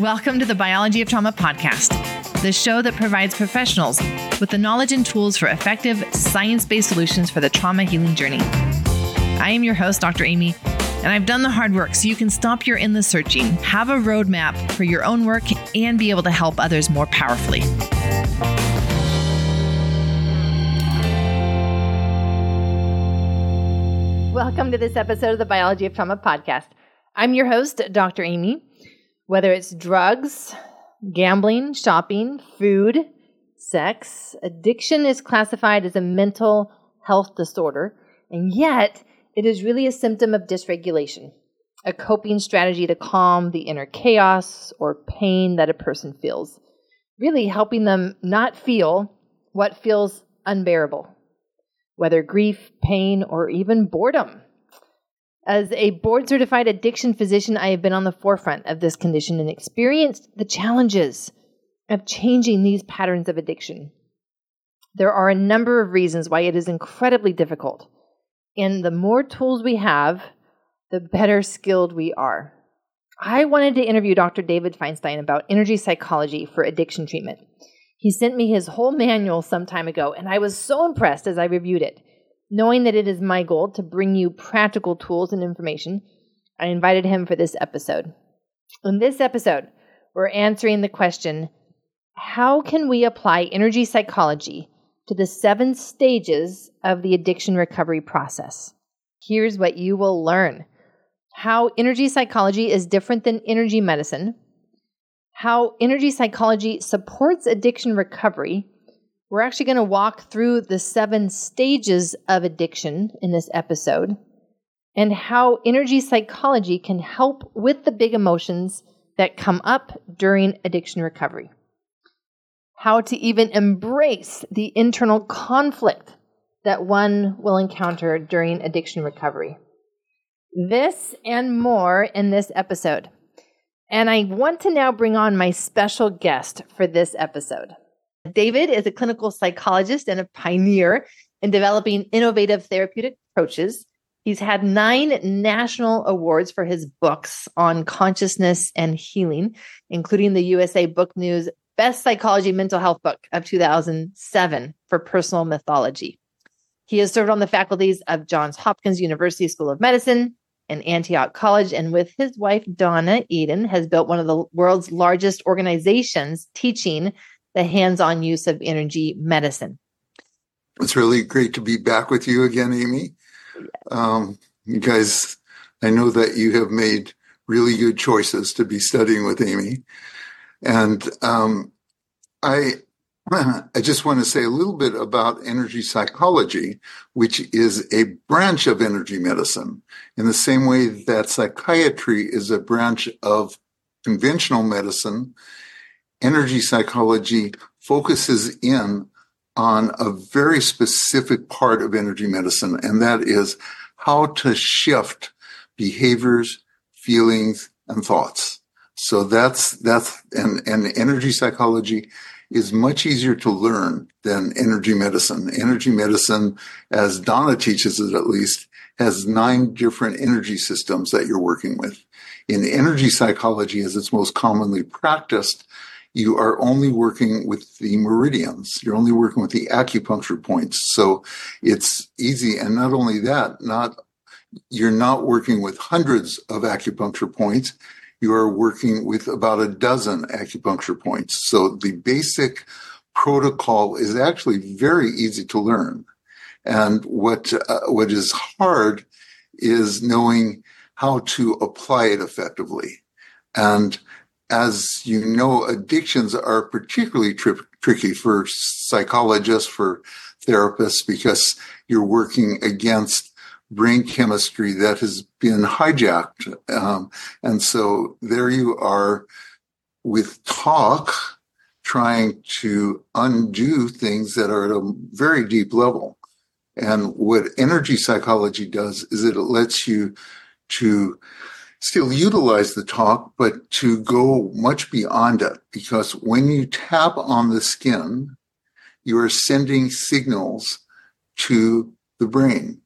Welcome to the Biology of Trauma podcast, the show that provides professionals with the knowledge and tools for effective, science based solutions for the trauma healing journey. I am your host, Dr. Amy, and I've done the hard work so you can stop your endless searching, have a roadmap for your own work, and be able to help others more powerfully. Welcome to this episode of the Biology of Trauma podcast. I'm your host, Dr. Amy. Whether it's drugs, gambling, shopping, food, sex, addiction is classified as a mental health disorder, and yet it is really a symptom of dysregulation, a coping strategy to calm the inner chaos or pain that a person feels, really helping them not feel what feels unbearable, whether grief, pain, or even boredom. As a board certified addiction physician, I have been on the forefront of this condition and experienced the challenges of changing these patterns of addiction. There are a number of reasons why it is incredibly difficult. And the more tools we have, the better skilled we are. I wanted to interview Dr. David Feinstein about energy psychology for addiction treatment. He sent me his whole manual some time ago, and I was so impressed as I reviewed it. Knowing that it is my goal to bring you practical tools and information, I invited him for this episode. In this episode, we're answering the question how can we apply energy psychology to the seven stages of the addiction recovery process? Here's what you will learn how energy psychology is different than energy medicine, how energy psychology supports addiction recovery we're actually going to walk through the seven stages of addiction in this episode and how energy psychology can help with the big emotions that come up during addiction recovery. How to even embrace the internal conflict that one will encounter during addiction recovery. This and more in this episode. And I want to now bring on my special guest for this episode. David is a clinical psychologist and a pioneer in developing innovative therapeutic approaches. He's had nine national awards for his books on consciousness and healing, including the USA Book News Best Psychology Mental Health Book of 2007 for personal mythology. He has served on the faculties of Johns Hopkins University School of Medicine and Antioch College, and with his wife, Donna Eden, has built one of the world's largest organizations teaching the hands on use of energy medicine. It's really great to be back with you again, Amy. Um, you guys, I know that you have made really good choices to be studying with Amy. And um, I, I just want to say a little bit about energy psychology, which is a branch of energy medicine, in the same way that psychiatry is a branch of conventional medicine energy psychology focuses in on a very specific part of energy medicine, and that is how to shift behaviors, feelings, and thoughts. So that's, that's, and, and energy psychology is much easier to learn than energy medicine. Energy medicine, as Donna teaches it at least, has nine different energy systems that you're working with. In energy psychology, as it's most commonly practiced, you are only working with the meridians. You're only working with the acupuncture points. So it's easy. And not only that, not, you're not working with hundreds of acupuncture points. You are working with about a dozen acupuncture points. So the basic protocol is actually very easy to learn. And what, uh, what is hard is knowing how to apply it effectively. And as you know, addictions are particularly tri- tricky for psychologists, for therapists, because you're working against brain chemistry that has been hijacked. Um, and so there you are with talk trying to undo things that are at a very deep level. And what energy psychology does is it lets you to still utilize the talk, but to go much beyond it. Because when you tap on the skin, you are sending signals to the brain.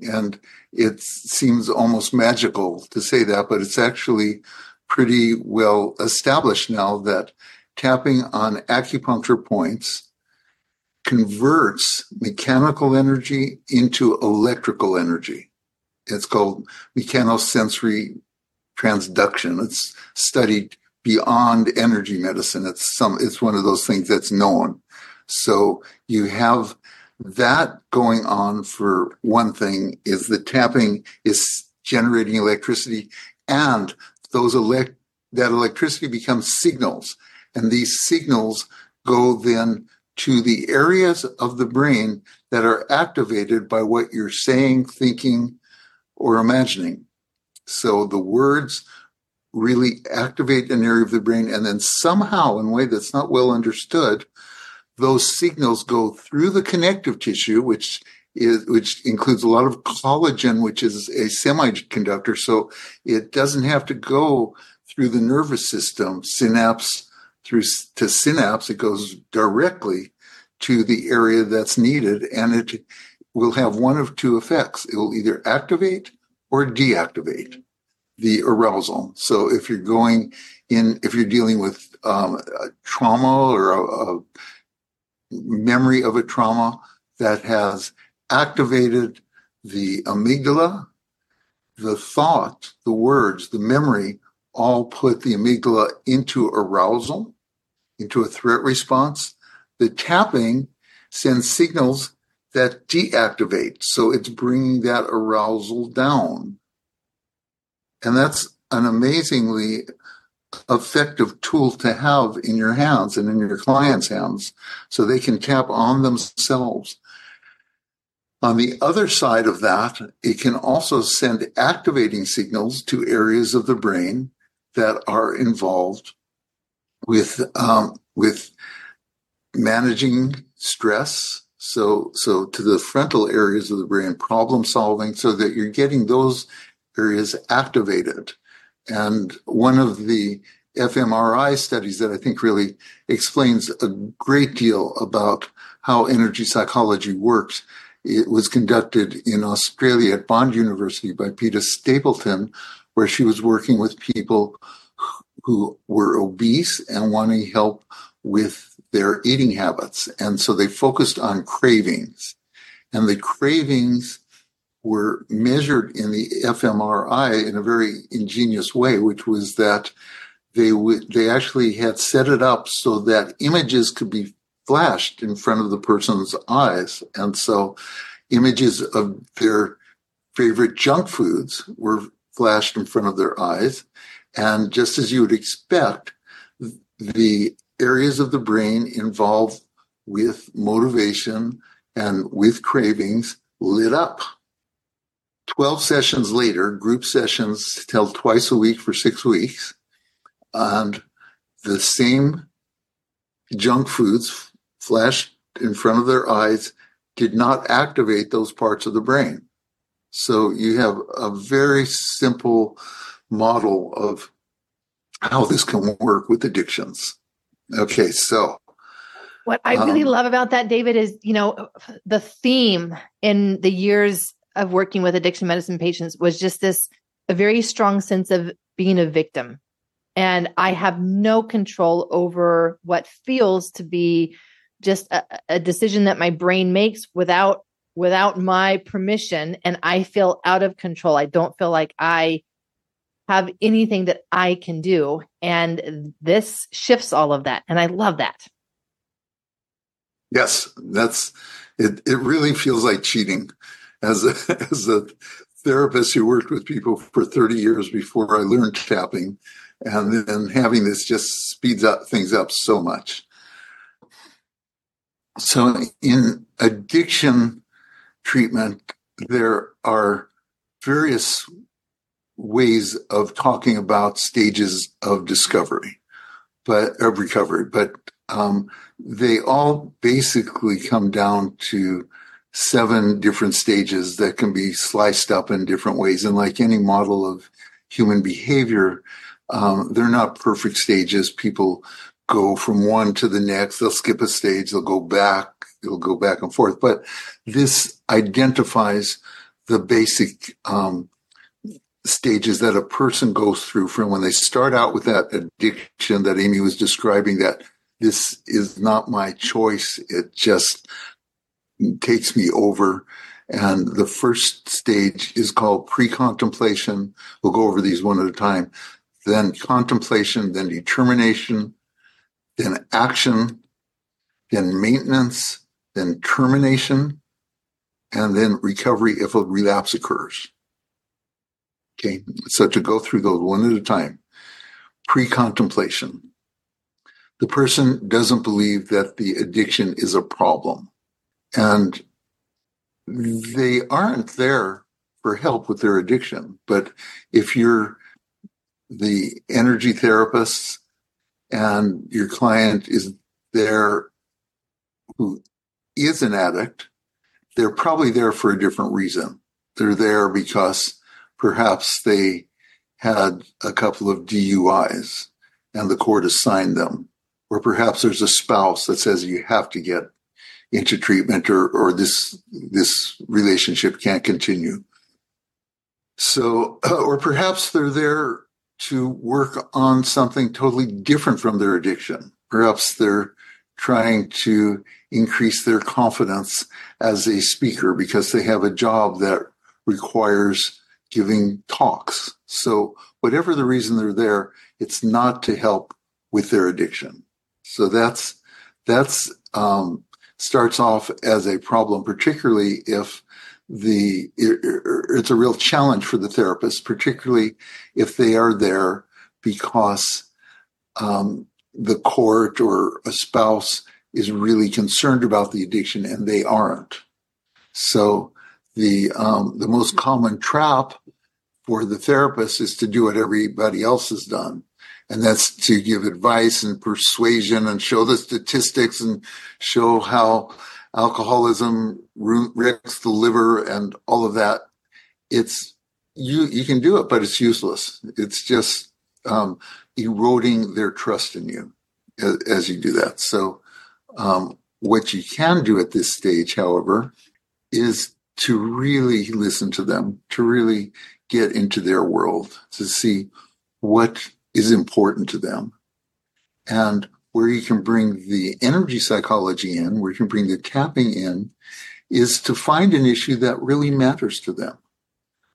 And it seems almost magical to say that, but it's actually pretty well established now that tapping on acupuncture points converts mechanical energy into electrical energy. It's called mechanosensory transduction. It's studied beyond energy medicine. It's some it's one of those things that's known. So you have that going on for one thing is the tapping is generating electricity and those elect that electricity becomes signals and these signals go then to the areas of the brain that are activated by what you're saying, thinking, or imagining. So the words really activate an area of the brain, and then somehow, in a way that's not well understood, those signals go through the connective tissue, which is, which includes a lot of collagen, which is a semiconductor. So it doesn't have to go through the nervous system, synapse through to synapse. It goes directly to the area that's needed, and it will have one of two effects. It will either activate or deactivate the arousal. So if you're going in, if you're dealing with um, trauma or a, a memory of a trauma that has activated the amygdala, the thought, the words, the memory all put the amygdala into arousal, into a threat response. The tapping sends signals that deactivate. So it's bringing that arousal down. And that's an amazingly effective tool to have in your hands and in your clients' hands so they can tap on themselves. On the other side of that, it can also send activating signals to areas of the brain that are involved with um, with managing stress. So so to the frontal areas of the brain, problem solving, so that you're getting those areas activated. And one of the fMRI studies that I think really explains a great deal about how energy psychology works. It was conducted in Australia at Bond University by Peta Stapleton, where she was working with people who were obese and wanting help with their eating habits. And so they focused on cravings. And the cravings were measured in the fMRI in a very ingenious way, which was that they would they actually had set it up so that images could be flashed in front of the person's eyes, and so images of their favorite junk foods were flashed in front of their eyes, and just as you would expect, the areas of the brain involved with motivation and with cravings lit up 12 sessions later, group sessions held twice a week for six weeks, and the same junk foods flashed in front of their eyes did not activate those parts of the brain. So you have a very simple model of how this can work with addictions. Okay, so what I really um, love about that, David, is you know the theme in the years of working with addiction medicine patients was just this a very strong sense of being a victim. And I have no control over what feels to be just a, a decision that my brain makes without without my permission and I feel out of control. I don't feel like I have anything that I can do. And this shifts all of that. And I love that. Yes, that's it. It really feels like cheating as a, as a therapist who worked with people for 30 years before I learned tapping. And then having this just speeds up things up so much. So in addiction treatment, there are various ways of talking about stages of discovery, but of recovery, but um, they all basically come down to seven different stages that can be sliced up in different ways. And like any model of human behavior, um, they're not perfect stages. People go from one to the next. They'll skip a stage. They'll go back. They'll go back and forth. But this identifies the basic um, stages that a person goes through from when they start out with that addiction that Amy was describing that this is not my choice. It just takes me over. And the first stage is called pre-contemplation. We'll go over these one at a time. Then contemplation, then determination, then action, then maintenance, then termination, and then recovery if a relapse occurs. Okay, so to go through those one at a time. Pre contemplation. The person doesn't believe that the addiction is a problem. And they aren't there for help with their addiction. But if you're the energy therapist and your client is there who is an addict, they're probably there for a different reason. They're there because perhaps they had a couple of DUIs and the court assigned them, or perhaps there's a spouse that says you have to get into treatment or, or this, this relationship can't continue. So, or perhaps they're there to work on something totally different from their addiction. Perhaps they're trying to increase their confidence as a speaker because they have a job that requires giving talks. So whatever the reason they're there, it's not to help with their addiction. So that's that's um, starts off as a problem, particularly if the it's a real challenge for the therapist, particularly if they are there because um, the court or a spouse is really concerned about the addiction and they aren't. So the um, the most common trap for the therapist is to do what everybody else has done, and that's to give advice and persuasion and show the statistics and show how alcoholism wrecks the liver and all of that. It's you you can do it, but it's useless. It's just um, eroding their trust in you as, as you do that. So, um, what you can do at this stage, however, is to really listen to them, to really get into their world, to see what is important to them. And where you can bring the energy psychology in, where you can bring the tapping in, is to find an issue that really matters to them.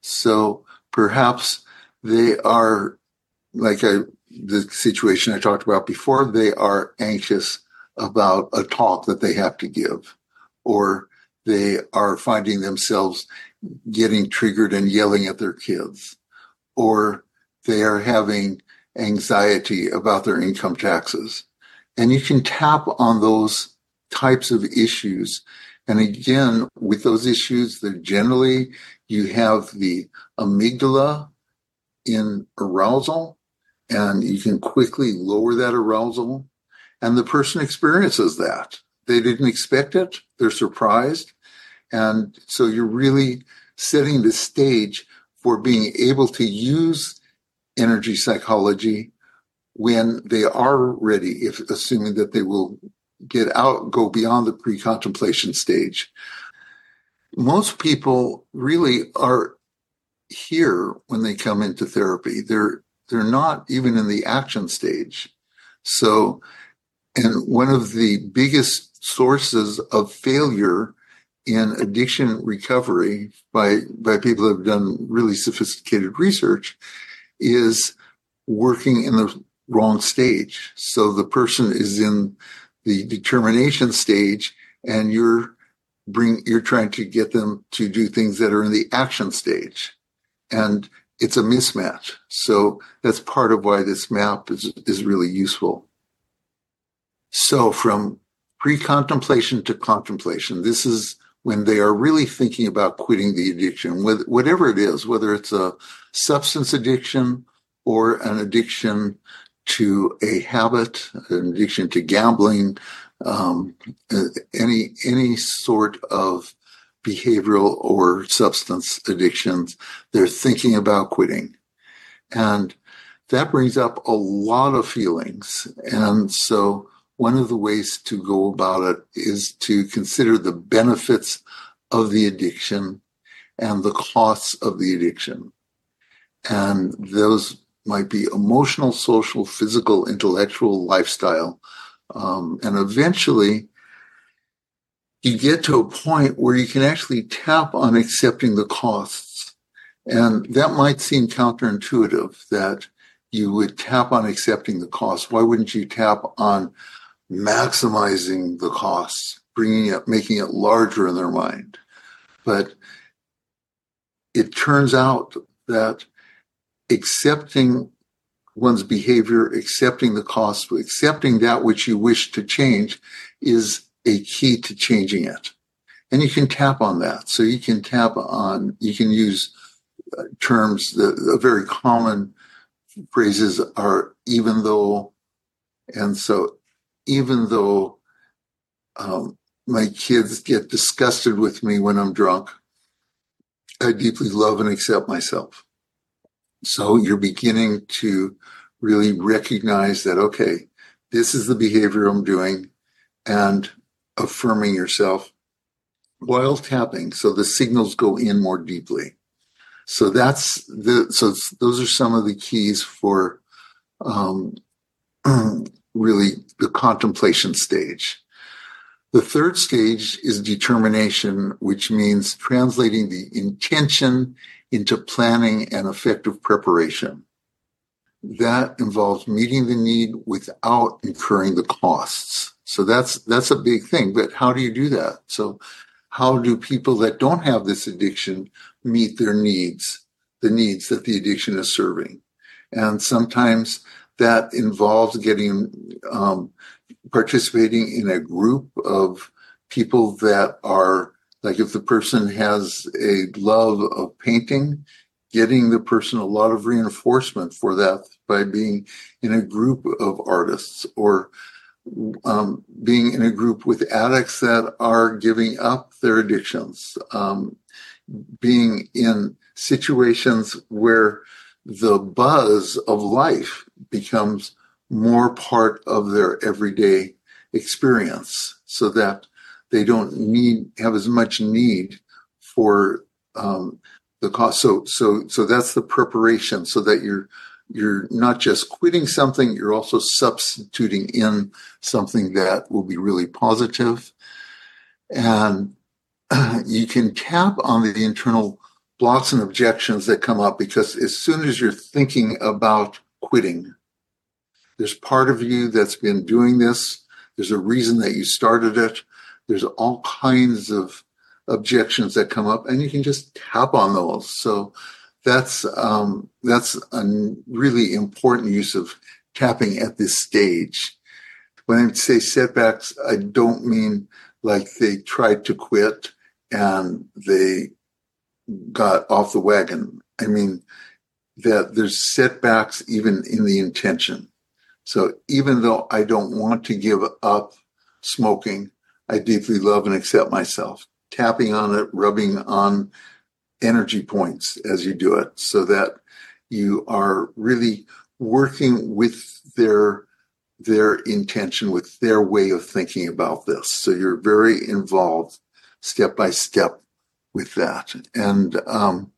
So perhaps they are, like I, the situation I talked about before, they are anxious about a talk that they have to give, or they are finding themselves getting triggered and yelling at their kids, or they are having anxiety about their income taxes. And you can tap on those types of issues. And again, with those issues, that generally you have the amygdala in arousal, and you can quickly lower that arousal. And the person experiences that. They didn't expect it. They're surprised. And so you're really setting the stage for being able to use energy psychology when they are ready, if assuming that they will get out, go beyond the pre-contemplation stage. Most people really are here when they come into therapy. They're they're not even in the action stage. So, and one of the biggest sources of failure in addiction recovery by by people who have done really sophisticated research is working in the wrong stage. So the person is in the determination stage and you're bring you're trying to get them to do things that are in the action stage. And it's a mismatch. So that's part of why this map is, is really useful. So from pre-contemplation to contemplation, this is when they are really thinking about quitting the addiction, whatever it is, whether it's a substance addiction or an addiction to a habit, an addiction to gambling, um, any any sort of behavioral or substance addictions, they're thinking about quitting, and that brings up a lot of feelings. And so, one of the ways to go about it is to consider the benefits of the addiction and the costs of the addiction. And those might be emotional, social, physical, intellectual, lifestyle. Um, and eventually, you get to a point where you can actually tap on accepting the costs. And that might seem counterintuitive that you would tap on accepting the costs. Why wouldn't you tap on maximizing the costs, bringing it, making it larger in their mind? But it turns out that accepting one's behavior, accepting the cost, accepting that which you wish to change is a key to changing it. And you can tap on that. So you can tap on, you can use uh, terms that are very common phrases are even though, and so even though um, my kids get disgusted with me when I'm drunk, I deeply love and accept myself. So you're beginning to really recognize that, okay, this is the behavior I'm doing and affirming yourself while tapping. So the signals go in more deeply. So that's the, so those are some of the keys for, um, really the contemplation stage. The third stage is determination, which means translating the intention into planning and effective preparation. That involves meeting the need without incurring the costs. So that's that's a big thing. But how do you do that? So how do people that don't have this addiction meet their needs, the needs that the addiction is serving? And sometimes that involves getting um, participating in a group of people that are like if the person has a love of painting, getting the person a lot of reinforcement for that by being in a group of artists or um, being in a group with addicts that are giving up their addictions, um, being in situations where the buzz of life becomes more part of their everyday experience so that they don't need have as much need for um, the cost. So so so that's the preparation so that you're you're not just quitting something you're also substituting in something that will be really positive. And you can tap on the internal blocks and objections that come up because as soon as you're thinking about quitting there's part of you that's been doing this. There's a reason that you started it. There's all kinds of objections that come up, and you can just tap on those. So that's um, that's a really important use of tapping at this stage. When I say setbacks, I don't mean like they tried to quit and they got off the wagon. I mean that there's setbacks even in the intention. So even though I don't want to give up smoking, I deeply love and accept myself. Tapping on it, rubbing on energy points as you do it so that you are really working with their their intention with their way of thinking about this so you're very involved step by step with that and um,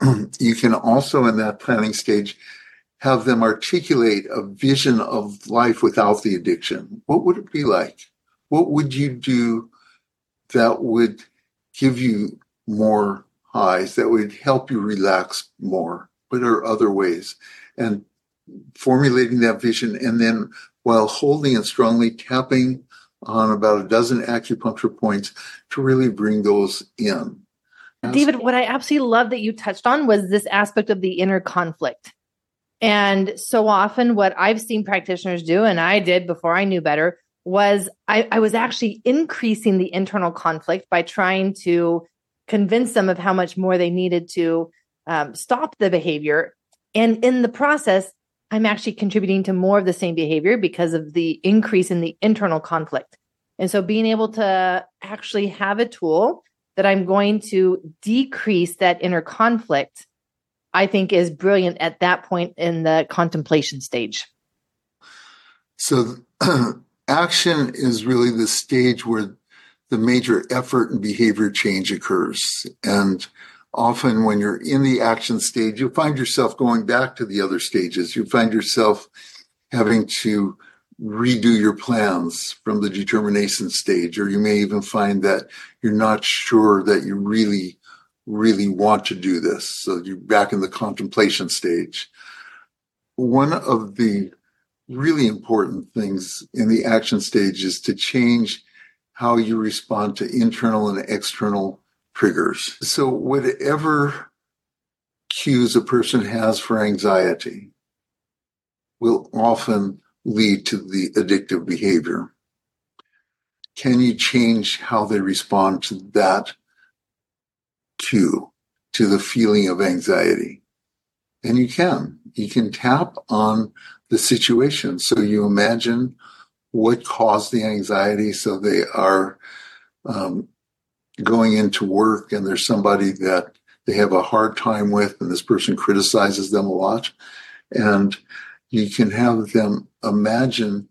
you can also in that planning stage have them articulate a vision of life without the addiction. What would it be like? What would you do that would give you more highs, that would help you relax more? What are other ways? And formulating that vision and then while holding it strongly, tapping on about a dozen acupuncture points to really bring those in. David, what I absolutely love that you touched on was this aspect of the inner conflict and so often, what I've seen practitioners do, and I did before I knew better, was I, I was actually increasing the internal conflict by trying to convince them of how much more they needed to um, stop the behavior. And in the process, I'm actually contributing to more of the same behavior because of the increase in the internal conflict. And so being able to actually have a tool that I'm going to decrease that inner conflict I think is brilliant at that point in the contemplation stage. So, action is really the stage where the major effort and behavior change occurs. And often when you're in the action stage, you find yourself going back to the other stages. You find yourself having to redo your plans from the determination stage, or you may even find that you're not sure that you really, really want to do this. So you're back in the contemplation stage. One of the really important things in the action stage is to change how you respond to internal and external triggers. So, whatever cues a person has for anxiety will often lead to the addictive behavior. Can you change how they respond to that cue, to the feeling of anxiety? And you can. You can tap on the situation. So you imagine what caused the anxiety. So they are um, going into work and there's somebody that they have a hard time with, and this person criticizes them a lot. And you can have them imagine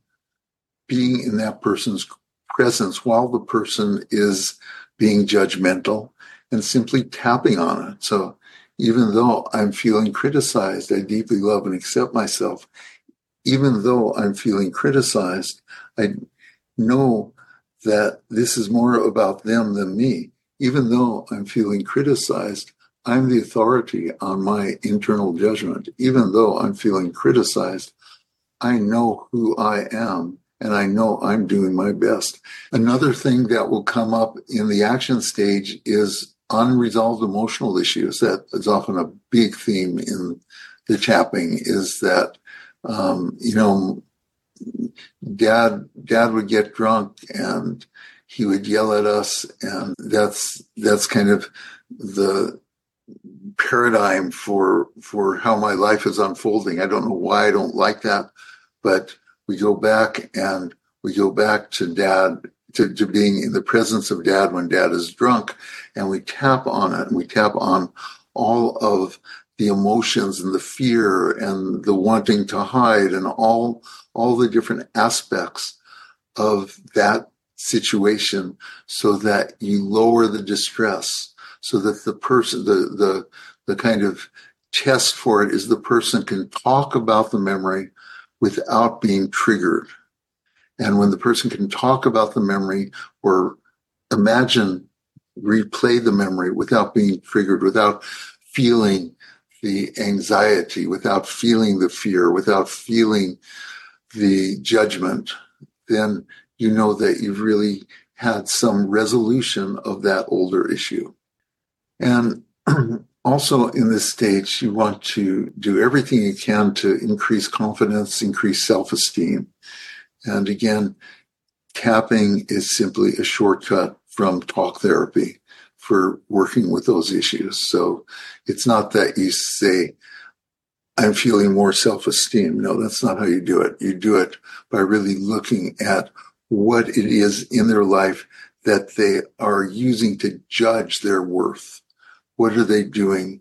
being in that person's presence while the person is being judgmental and simply tapping on it. So even though I'm feeling criticized, I deeply love and accept myself. Even though I'm feeling criticized, I know that this is more about them than me. Even though I'm feeling criticized, I'm the authority on my internal judgment. Even though I'm feeling criticized, I know who I am and I know I'm doing my best. Another thing that will come up in the action stage is unresolved emotional issues. That is often a big theme in the tapping is that, um, you know, dad, dad would get drunk and he would yell at us. And that's, that's kind of the paradigm for, for how my life is unfolding. I don't know why I don't like that, but we go back and we go back to dad to, to being in the presence of dad when dad is drunk and we tap on it and we tap on all of the emotions and the fear and the wanting to hide and all all the different aspects of that situation so that you lower the distress so that the person the the the kind of test for it is the person can talk about the memory without being triggered. And when the person can talk about the memory or imagine, replay the memory without being triggered, without feeling the anxiety, without feeling the fear, without feeling the judgment, then you know that you've really had some resolution of that older issue. And also in this stage, you want to do everything you can to increase confidence, increase self esteem. And again, tapping is simply a shortcut from talk therapy for working with those issues. So it's not that you say, I'm feeling more self esteem. No, that's not how you do it. You do it by really looking at what it is in their life that they are using to judge their worth. What are they doing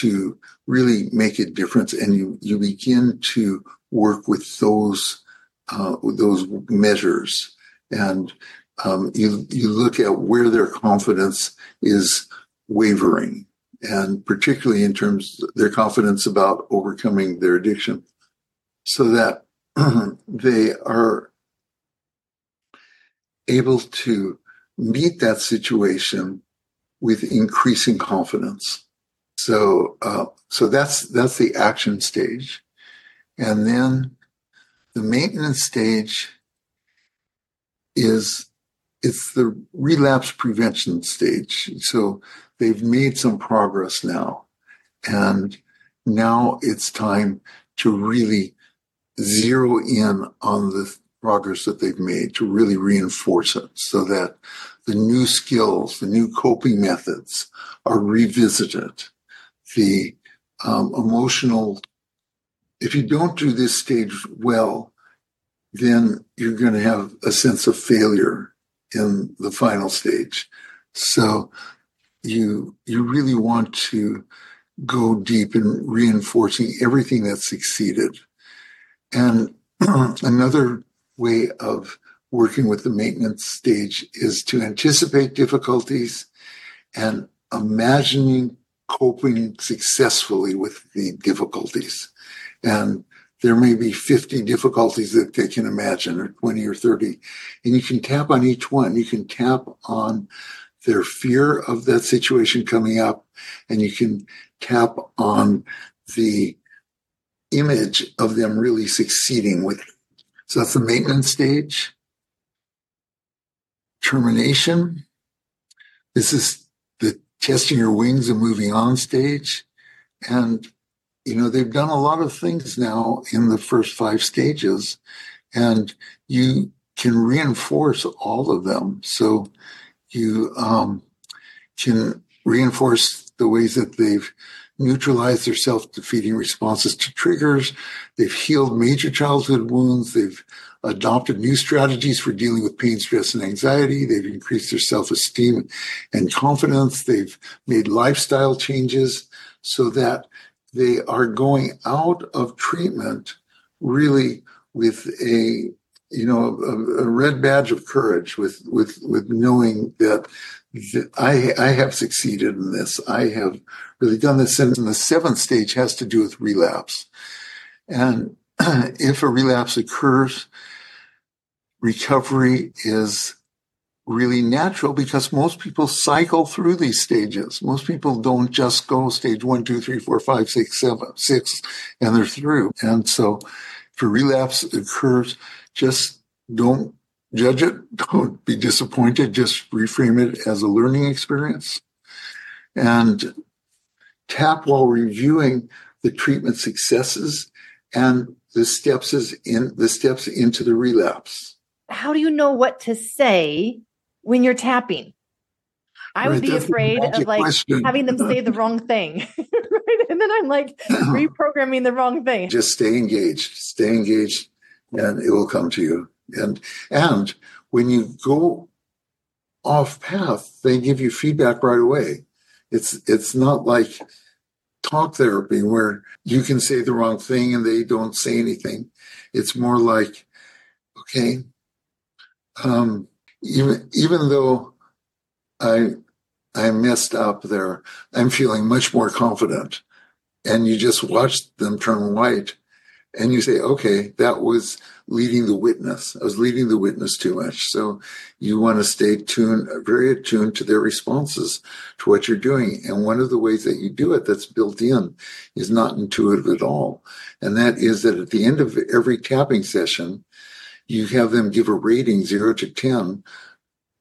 to really make a difference? And you, you begin to work with those uh, those measures, and um, you you look at where their confidence is wavering, and particularly in terms their confidence about overcoming their addiction, so that they are able to meet that situation with increasing confidence. So, uh, so that's that's the action stage, and then the maintenance stage is it's the relapse prevention stage. So they've made some progress now. And now it's time to really zero in on the progress that they've made to really reinforce it so that the new skills, the new coping methods are revisited. The um, emotional if you don't do this stage well, then you're going to have a sense of failure in the final stage. So you you really want to go deep in reinforcing everything that succeeded. And another way of working with the maintenance stage is to anticipate difficulties and imagining coping successfully with the difficulties. And there may be 50 difficulties that they can imagine, or 20 or 30. And you can tap on each one. You can tap on their fear of that situation coming up, and you can tap on the image of them really succeeding with it. So that's the maintenance stage. Termination. This is the testing your wings and moving on stage. And, you know, they've done a lot of things now in the first five stages, and you can reinforce all of them. So you um, can reinforce the ways that they've neutralized their self-defeating responses to triggers. They've healed major childhood wounds. They've adopted new strategies for dealing with pain, stress, and anxiety. They've increased their self-esteem and confidence. They've made lifestyle changes so that they are going out of treatment really with a you know a, a red badge of courage with with with knowing that I, I have succeeded in this. I have really done this. And the seventh stage has to do with relapse. And if a relapse occurs, recovery is really natural because most people cycle through these stages. Most people don't just go stage one, two, three, four, five, six, seven, six, and they're through. And so if a relapse occurs, just don't judge it. Don't be disappointed. Just reframe it as a learning experience. And tap while reviewing the treatment successes and the steps is in the steps into the relapse. How do you know what to say when you're tapping? I would right, be afraid of like question. having them say the wrong thing. right? And then I'm like reprogramming the wrong thing. Just stay engaged. Stay engaged and it will come to you. And and when you go off path, they give you feedback right away. It's it's not like talk therapy where you can say the wrong thing and they don't say anything. It's more like, okay, um, even even though I I messed up there, I'm feeling much more confident. And you just watch them turn white and you say, okay, that was leading the witness. I was leading the witness too much. So you want to stay tuned, very attuned to their responses to what you're doing. And one of the ways that you do it that's built in is not intuitive at all. And that is that at the end of every tapping session, you have them give a rating zero to 10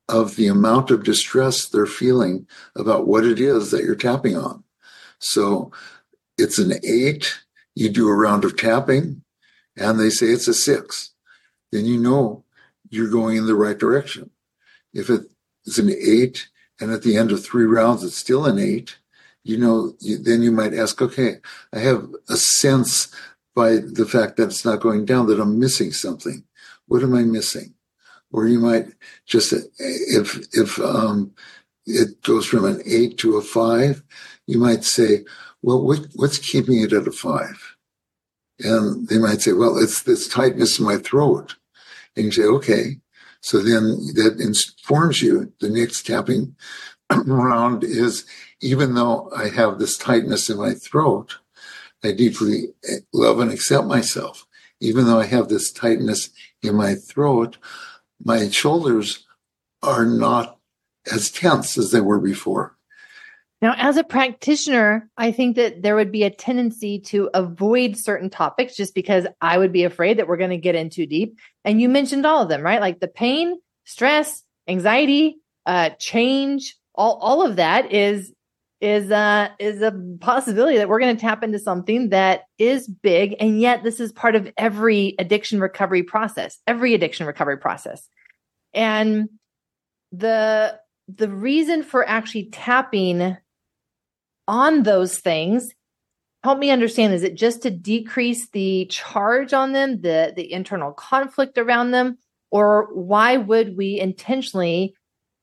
of the amount of distress they're feeling about what it is that you're tapping on. So it's an eight you do a round of tapping and they say it's a six, then you know you're going in the right direction. If it's an eight and at the end of three rounds it's still an eight, you know, then you might ask, okay, I have a sense by the fact that it's not going down that I'm missing something. What am I missing? Or you might just, if, if, um, it goes from an eight to a five, you might say, well, what, what's keeping it at a five? And they might say, well, it's this tightness in my throat. And you say, okay. So then that informs you. The next tapping round is, even though I have this tightness in my throat, I deeply love and accept myself. Even though I have this tightness in my throat, my shoulders are not as tense as they were before. Now, as a practitioner, I think that there would be a tendency to avoid certain topics just because I would be afraid that we're going to get in too deep. And you mentioned all of them, right? Like the pain, stress, anxiety, uh, change, all, all of that is is uh is a possibility that we're going to tap into something that is big and yet this is part of every addiction recovery process every addiction recovery process. And the the reason for actually tapping on those things help me understand is it just to decrease the charge on them the the internal conflict around them? Or why would we intentionally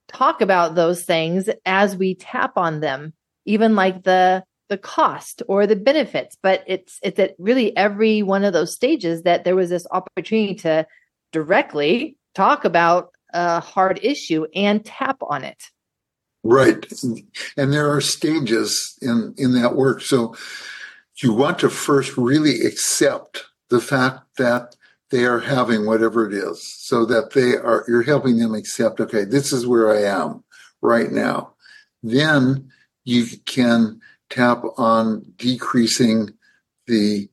talk about those things as we tap on them even like the the cost or the benefits but it's it's at really every one of those stages that there was this opportunity to directly talk about a hard issue and tap on it Right. And there are stages in, in that work. So you want to first really accept the fact that they are having whatever it is so that they are, you're helping them accept, okay, this is where I am right now. Then you can tap on decreasing the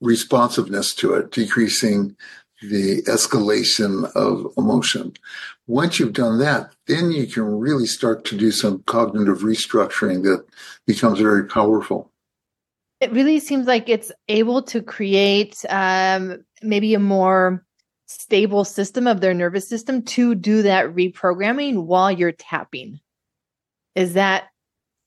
responsiveness to it, decreasing the escalation of emotion. Once you've done that, then you can really start to do some cognitive restructuring that becomes very powerful. It really seems like it's able to create um, maybe a more stable system of their nervous system to do that reprogramming while you're tapping. Is that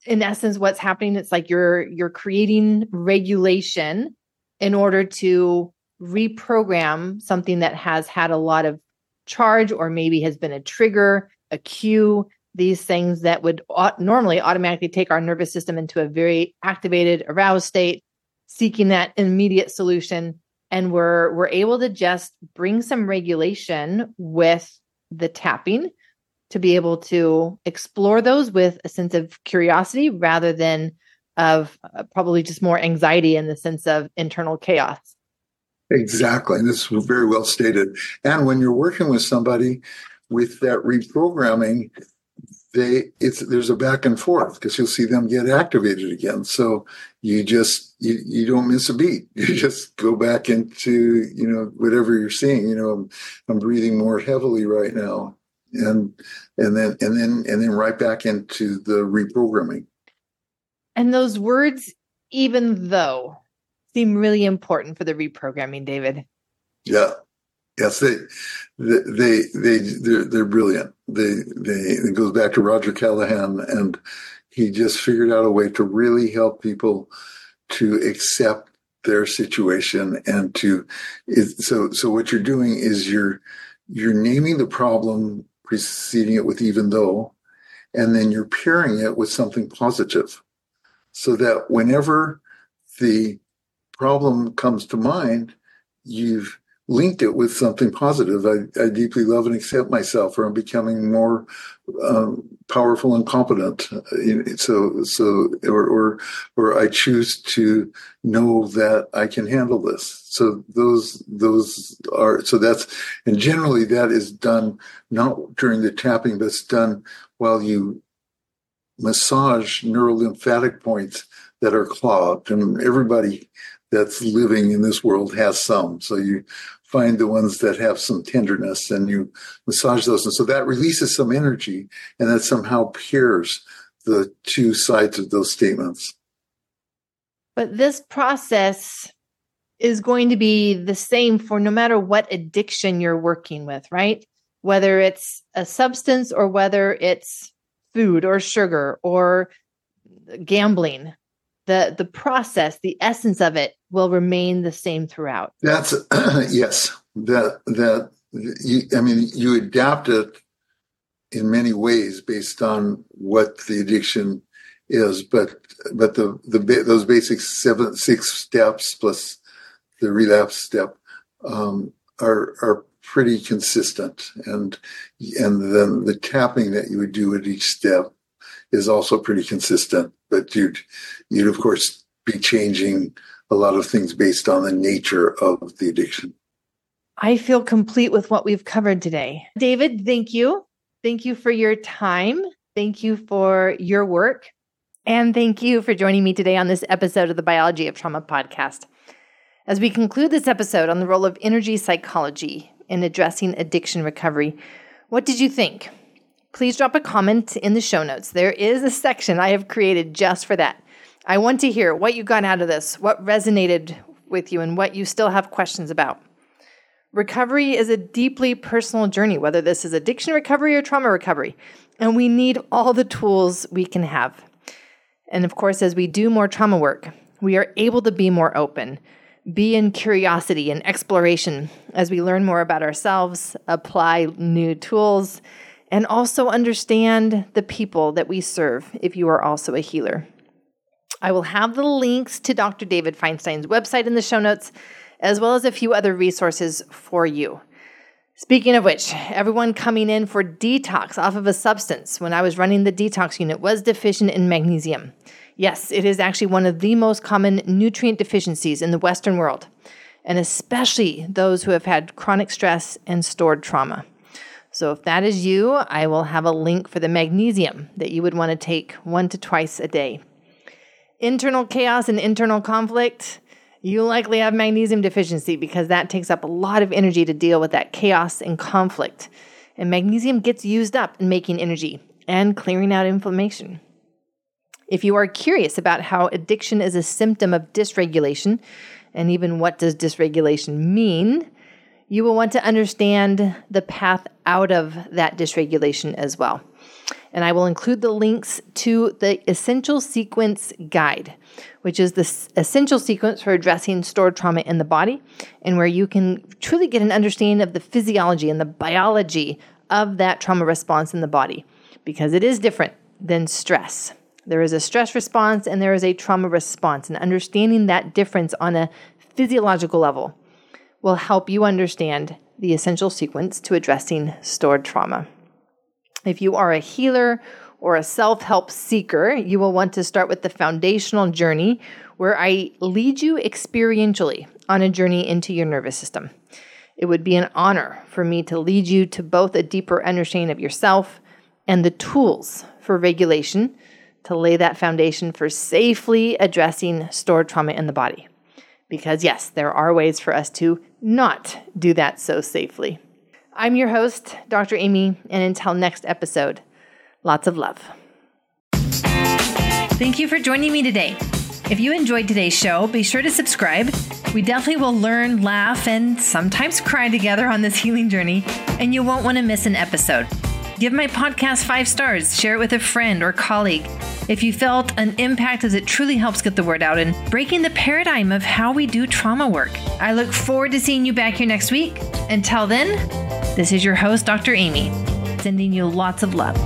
in essence what's happening? It's like you're you're creating regulation in order to reprogram something that has had a lot of charge or maybe has been a trigger, a cue, these things that would normally automatically take our nervous system into a very activated, aroused state, seeking that immediate solution. And we're we're able to just bring some regulation with the tapping to be able to explore those with a sense of curiosity rather than of uh, probably just more anxiety in the sense of internal chaos. Exactly. And this is very well stated. And when you're working with somebody with that reprogramming, they it's there's a back and forth because you'll see them get activated again. So you just you, you don't miss a beat. You just go back into, you know, whatever you're seeing. You know, I'm, I'm breathing more heavily right now. And and then and then and then right back into the reprogramming. And those words, even though, seem really important for the reprogramming, David. Yeah. Yes, they, they, they, they're, they're brilliant. They, they, it goes back to Roger Callahan, and he just figured out a way to really help people to accept their situation and to, so, so what you're doing is you're, you're naming the problem, preceding it with even though, and then you're pairing it with something positive. So that whenever the problem comes to mind, you've linked it with something positive. I, I deeply love and accept myself, or I'm becoming more um, powerful and competent. So, so, or, or, or I choose to know that I can handle this. So those, those are, so that's, and generally that is done not during the tapping, but it's done while you massage neurolymphatic points that are clogged. And everybody that's living in this world has some. So you find the ones that have some tenderness and you massage those. And so that releases some energy and that somehow pairs the two sides of those statements. But this process is going to be the same for no matter what addiction you're working with, right? Whether it's a substance or whether it's food or sugar or gambling the the process the essence of it will remain the same throughout. That's yes that that you, i mean you adapt it in many ways based on what the addiction is but but the the those basic seven six steps plus the relapse step um, are are pretty consistent. And and then the tapping that you would do at each step is also pretty consistent but you'd you'd of course be changing a lot of things based on the nature of the addiction. I feel complete with what we've covered today. David thank you. Thank you for your time. Thank you for your work. And thank you for joining me today on this episode of the biology of trauma podcast. As we conclude this episode on the role of energy psychology in addressing addiction recovery. What did you think? Please drop a comment in the show notes. There is a section I have created just for that. I want to hear what you got out of this, what resonated with you, and what you still have questions about. Recovery is a deeply personal journey, whether this is addiction recovery or trauma recovery, and we need all the tools we can have. And of course, as we do more trauma work, we are able to be more open be in curiosity and exploration as we learn more about ourselves, apply new tools, and also understand the people that we serve if you are also a healer. I will have the links to Dr. David Feinstein's website in the show notes, as well as a few other resources for you. Speaking of which, everyone coming in for detox off of a substance when I was running the detox unit was deficient in magnesium. Yes, it is actually one of the most common nutrient deficiencies in the Western world, and especially those who have had chronic stress and stored trauma. So, if that is you, I will have a link for the magnesium that you would want to take one to twice a day. Internal chaos and internal conflict, you likely have magnesium deficiency because that takes up a lot of energy to deal with that chaos and conflict. And magnesium gets used up in making energy and clearing out inflammation. If you are curious about how addiction is a symptom of dysregulation, and even what does dysregulation mean, you will want to understand the path out of that dysregulation as well. And I will include the links to the Essential Sequence Guide, which is the essential sequence for addressing stored trauma in the body, and where you can truly get an understanding of the physiology and the biology of that trauma response in the body, because it is different than stress. There is a stress response and there is a trauma response, and understanding that difference on a physiological level will help you understand the essential sequence to addressing stored trauma. If you are a healer or a self help seeker, you will want to start with the foundational journey where I lead you experientially on a journey into your nervous system. It would be an honor for me to lead you to both a deeper understanding of yourself and the tools for regulation to lay that foundation for safely addressing stored trauma in the body. Because, yes, there are ways for us to not do that so safely. I'm your host, Dr. Amy, and until next episode, lots of love. Thank you for joining me today. If you enjoyed today's show, be sure to subscribe. We definitely will learn, laugh, and sometimes cry together on this healing journey, and you won't want to miss an episode. Give my podcast five stars, share it with a friend or colleague. If you felt an impact as it truly helps get the word out and breaking the paradigm of how we do trauma work. I look forward to seeing you back here next week. Until then, this is your host, Dr. Amy, sending you lots of love.